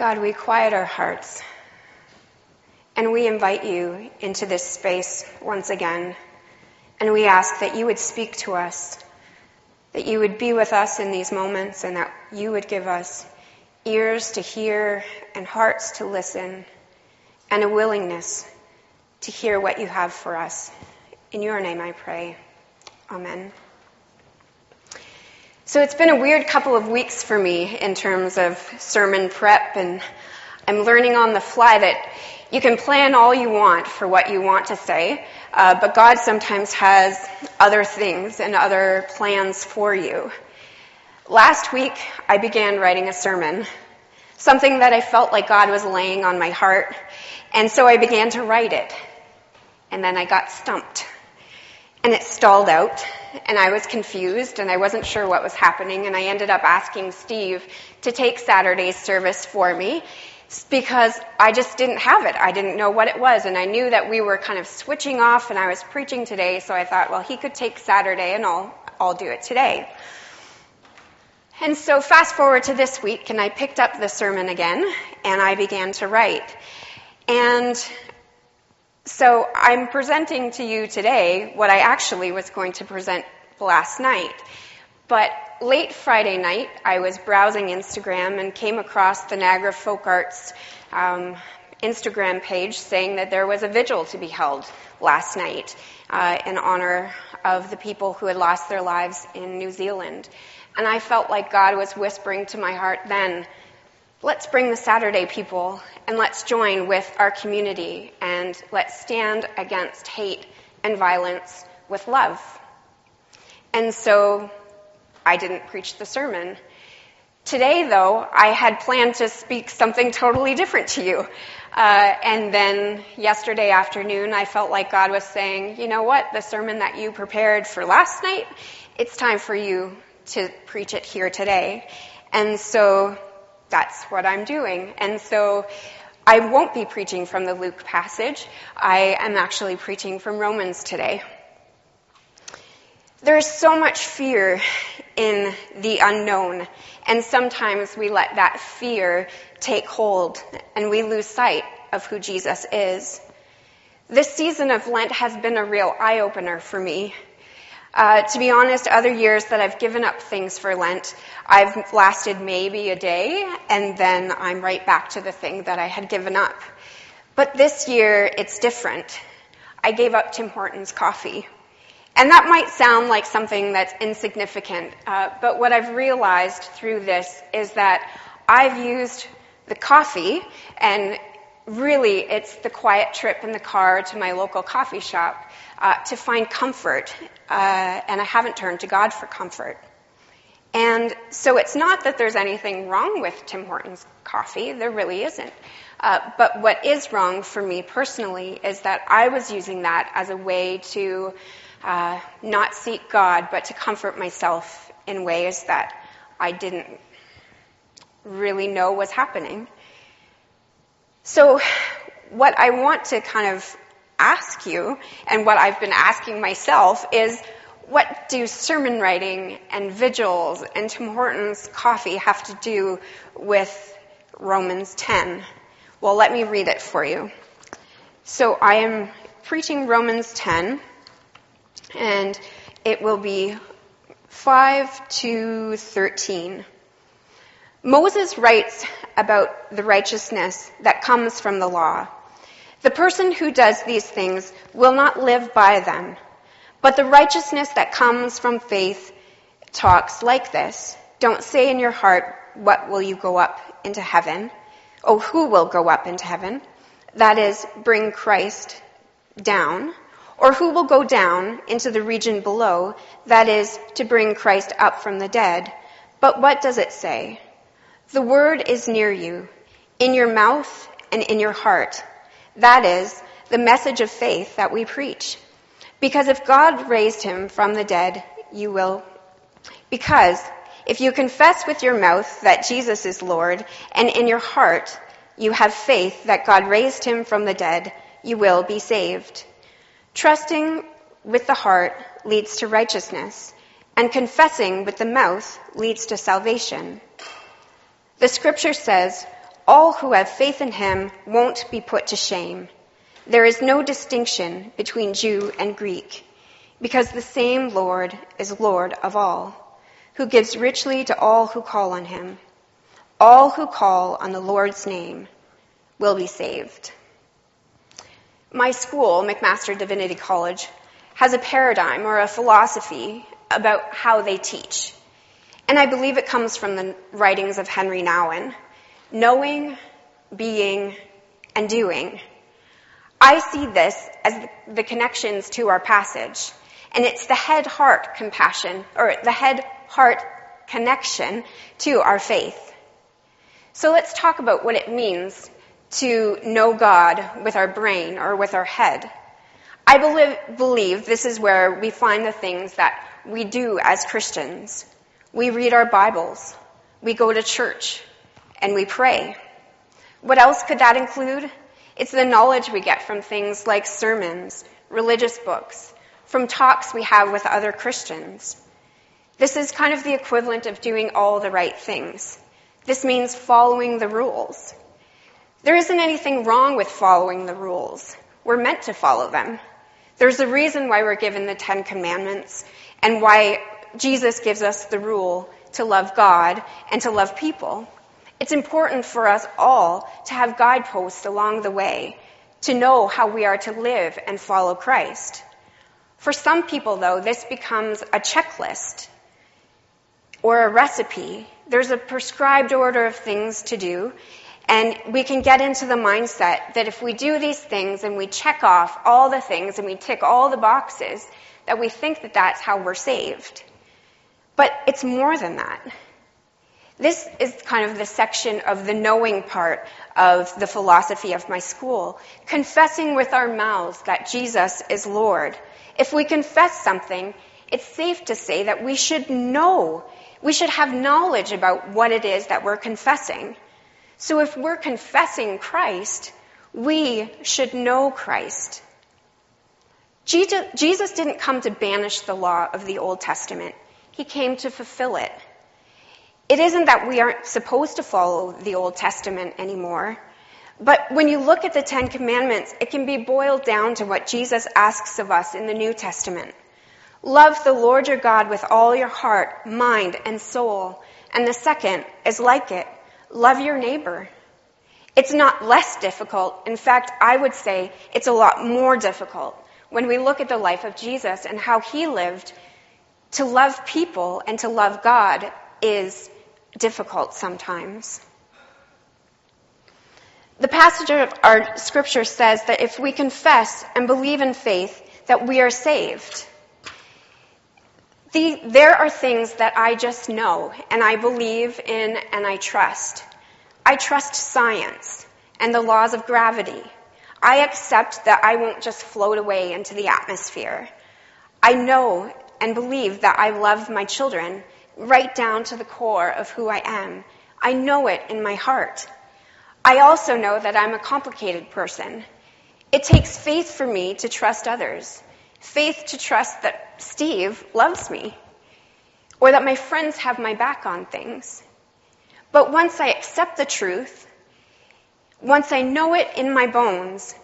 God, we quiet our hearts and we invite you into this space once again. And we ask that you would speak to us, that you would be with us in these moments, and that you would give us ears to hear and hearts to listen, and a willingness to hear what you have for us. In your name I pray. Amen. So it's been a weird couple of weeks for me in terms of sermon prep, and I'm learning on the fly that you can plan all you want for what you want to say, uh, but God sometimes has other things and other plans for you. Last week, I began writing a sermon, something that I felt like God was laying on my heart, and so I began to write it. And then I got stumped. And it stalled out, and I was confused, and I wasn't sure what was happening, and I ended up asking Steve to take Saturday's service for me, because I just didn't have it. I didn't know what it was, and I knew that we were kind of switching off, and I was preaching today, so I thought, well, he could take Saturday, and I'll, I'll do it today. And so fast forward to this week, and I picked up the sermon again, and I began to write. And so I'm presenting to you today what I actually was going to present last night. But late Friday night, I was browsing Instagram and came across the Niagara Folk Arts um, Instagram page saying that there was a vigil to be held last night uh, in honor of the people who had lost their lives in New Zealand. And I felt like God was whispering to my heart then, let's bring the Saturday people and let's join with our community and let's stand against hate and violence with love. And so I didn't preach the sermon. Today, though, I had planned to speak something totally different to you. Uh, and then yesterday afternoon, I felt like God was saying, you know what, the sermon that you prepared for last night, it's time for you to preach it here today. And so that's what I'm doing. And so I won't be preaching from the Luke passage. I am actually preaching from Romans today. There's so much fear in the unknown, and sometimes we let that fear take hold and we lose sight of who Jesus is. This season of Lent has been a real eye opener for me. Uh, to be honest, other years that I've given up things for Lent, I've lasted maybe a day, and then I'm right back to the thing that I had given up. But this year, it's different. I gave up Tim Hortons coffee. And that might sound like something that's insignificant, uh, but what I've realized through this is that I've used the coffee, and really it's the quiet trip in the car to my local coffee shop uh, to find comfort, uh, and I haven't turned to God for comfort. And so it's not that there's anything wrong with Tim Hortons coffee, there really isn't. Uh, but what is wrong for me personally is that I was using that as a way to uh, not seek God, but to comfort myself in ways that I didn't really know was happening. So, what I want to kind of ask you, and what I've been asking myself, is what do sermon writing and vigils and Tim Hortons coffee have to do with Romans 10? Well, let me read it for you. So I am preaching Romans 10, and it will be 5 to 13. Moses writes about the righteousness that comes from the law. The person who does these things will not live by them, but the righteousness that comes from faith talks like this. Don't say in your heart, what will you go up into heaven? Oh, who will go up into heaven? That is, bring Christ down or who will go down into the region below, that is, to bring Christ up from the dead. But what does it say? The word is near you, in your mouth and in your heart. That is, the message of faith that we preach. Because if God raised him from the dead, you will. Because if you confess with your mouth that Jesus is Lord, and in your heart you have faith that God raised him from the dead, you will be saved. Trusting with the heart leads to righteousness, and confessing with the mouth leads to salvation. The scripture says, All who have faith in him won't be put to shame. There is no distinction between Jew and Greek, because the same Lord is Lord of all, who gives richly to all who call on him. All who call on the Lord's name will be saved. My school, McMaster Divinity College, has a paradigm or a philosophy about how they teach. And I believe it comes from the writings of Henri Nouwen. Knowing, being, and doing. I see this as the connections to our passage. And it's the head heart compassion, or the head heart connection to our faith. So let's talk about what it means to know God with our brain or with our head. I believe, believe this is where we find the things that we do as Christians. We read our Bibles. We go to church and we pray. What else could that include? It's the knowledge we get from things like sermons, religious books, from talks we have with other Christians. This is kind of the equivalent of doing all the right things. This means following the rules. There isn't anything wrong with following the rules. We're meant to follow them. There's a reason why we're given the Ten Commandments and why Jesus gives us the rule to love God and to love people. It's important for us all to have guideposts along the way to know how we are to live and follow Christ. For some people, though, this becomes a checklist or a recipe. There's a prescribed order of things to do, and we can get into the mindset that if we do these things and we check off all the things and we tick all the boxes, that we think that that's how we're saved. But it's more than that. This is kind of the section of the knowing part of the philosophy of my school. Confessing with our mouths that Jesus is Lord. If we confess something, it's safe to say that we should know, we should have knowledge about what it is that we're confessing. So if we're confessing Christ, we should know Christ. Jesus didn't come to banish the law of the Old Testament. He came to fulfill it. It isn't that we aren't supposed to follow the Old Testament anymore, but when you look at the Ten Commandments, it can be boiled down to what Jesus asks of us in the New Testament. Love the Lord your God with all your heart, mind, and soul. And the second is like it. Love your neighbor. It's not less difficult. In fact, I would say it's a lot more difficult when we look at the life of Jesus and how he lived to love people and to love God is difficult sometimes. The passage of our scripture says that if we confess and believe in faith, that we are saved. The, there are things that I just know and I believe in and I trust. I trust science and the laws of gravity. I accept that I won't just float away into the atmosphere. I know and believe that I love my children right down to the core of who I am. I know it in my heart. I also know that I'm a complicated person. It takes faith for me to trust others. Faith to trust that Steve loves me. Or that my friends have my back on things. But once I accept the truth, once I know it in my bones,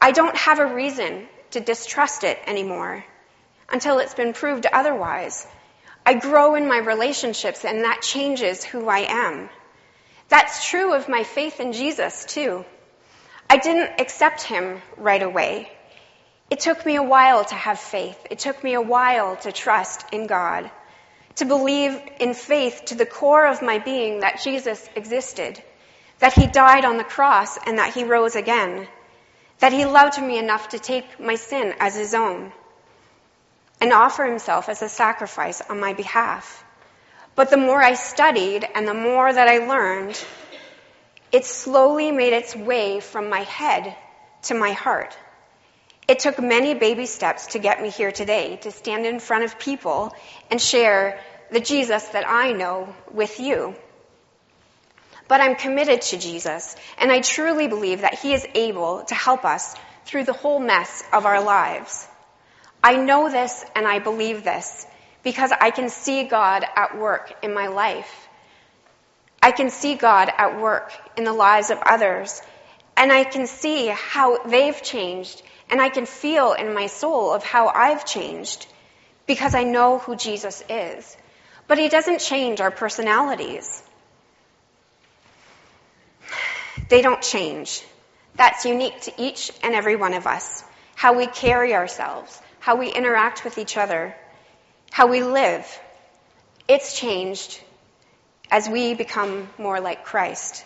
I don't have a reason to distrust it anymore until it's been proved otherwise. I grow in my relationships and that changes who I am. That's true of my faith in Jesus too. I didn't accept him right away. It took me a while to have faith. It took me a while to trust in God, to believe in faith to the core of my being that Jesus existed, that he died on the cross and that he rose again, that he loved me enough to take my sin as his own and offer himself as a sacrifice on my behalf. But the more I studied and the more that I learned, it slowly made its way from my head to my heart. It took many baby steps to get me here today, to stand in front of people and share the Jesus that I know with you. But I'm committed to Jesus, and I truly believe that He is able to help us through the whole mess of our lives. I know this and I believe this because I can see God at work in my life. I can see God at work in the lives of others, and I can see how they've changed, and I can feel in my soul of how I've changed because I know who Jesus is. But He doesn't change our personalities. They don't change. That's unique to each and every one of us. How we carry ourselves, how we interact with each other, how we live. It's changed as we become more like Christ.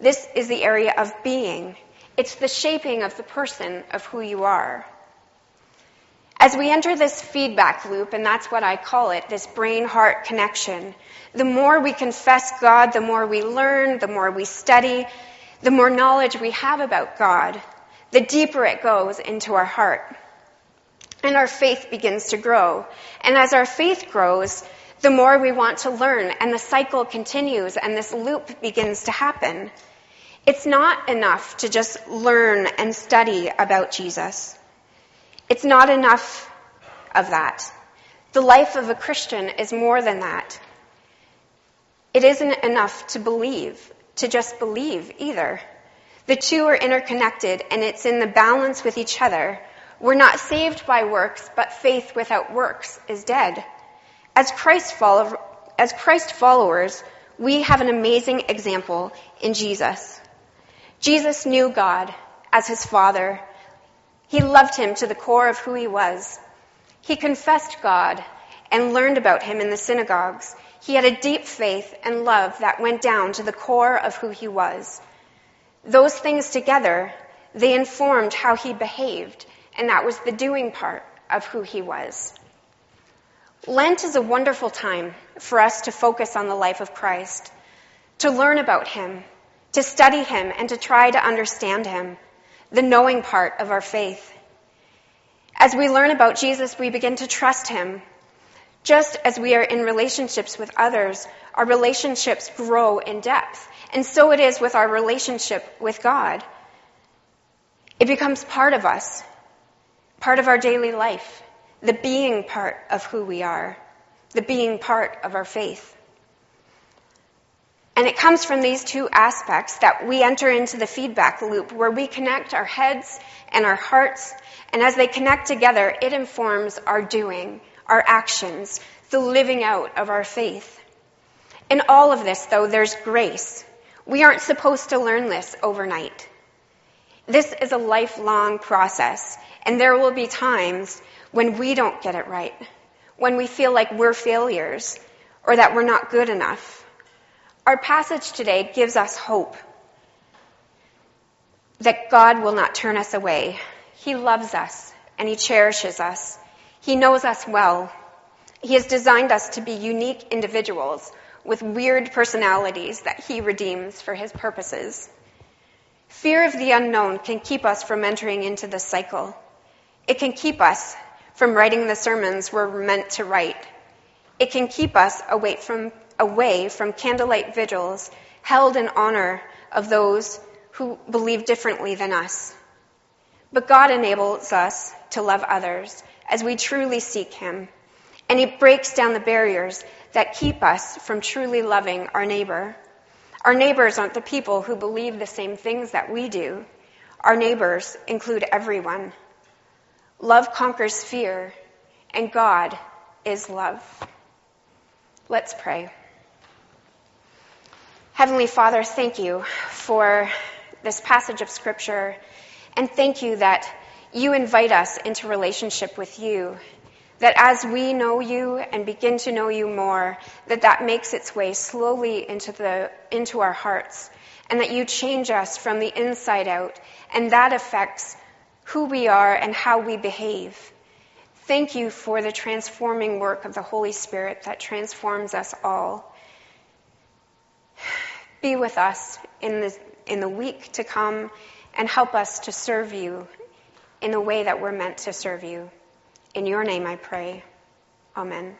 This is the area of being. It's the shaping of the person of who you are. As we enter this feedback loop, and that's what I call it, this brain heart connection, the more we confess God, the more we learn, the more we study, the more knowledge we have about God, the deeper it goes into our heart. And our faith begins to grow. And as our faith grows, the more we want to learn, and the cycle continues, and this loop begins to happen. It's not enough to just learn and study about Jesus. It's not enough of that. The life of a Christian is more than that. It isn't enough to believe, to just believe either. The two are interconnected, and it's in the balance with each other. We're not saved by works, but faith without works is dead. As Christ, follow, as Christ followers, we have an amazing example in Jesus. Jesus knew God as his Father. He loved him to the core of who he was. He confessed God and learned about him in the synagogues. He had a deep faith and love that went down to the core of who he was. Those things together, they informed how he behaved, and that was the doing part of who he was. Lent is a wonderful time for us to focus on the life of Christ, to learn about Him, to study Him, and to try to understand Him, the knowing part of our faith. As we learn about Jesus, we begin to trust Him. Just as we are in relationships with others, our relationships grow in depth. And so it is with our relationship with God. It becomes part of us, part of our daily life the being part of who we are, the being part of our faith. And it comes from these two aspects that we enter into the feedback loop where we connect our heads and our hearts, and as they connect together, it informs our doing, our actions, the living out of our faith. In all of this, though, there's grace. We aren't supposed to learn this overnight. This is a lifelong process, and there will be times when we don't get it right, when we feel like we're failures or that we're not good enough. Our passage today gives us hope that God will not turn us away. He loves us and He cherishes us. He knows us well. He has designed us to be unique individuals with weird personalities that He redeems for His purposes. Fear of the unknown can keep us from entering into the cycle. It can keep us from writing the sermons we're meant to write. It can keep us away from, away from candlelight vigils held in honor of those who believe differently than us. But God enables us to love others as we truly seek Him. And He breaks down the barriers that keep us from truly loving our neighbor. Our neighbors aren't the people who believe the same things that we do. Our neighbors include everyone. Love conquers fear, and God is love. Let's pray. Heavenly Father, thank you for this passage of Scripture, and thank you that you invite us into relationship with you. That as we know you and begin to know you more, that that makes its way slowly into, the, into our hearts, and that you change us from the inside out, and that affects who we are and how we behave. Thank you for the transforming work of the Holy Spirit that transforms us all. Be with us in the, in the week to come and help us to serve you in the way that we're meant to serve you. In your name I pray. Amen.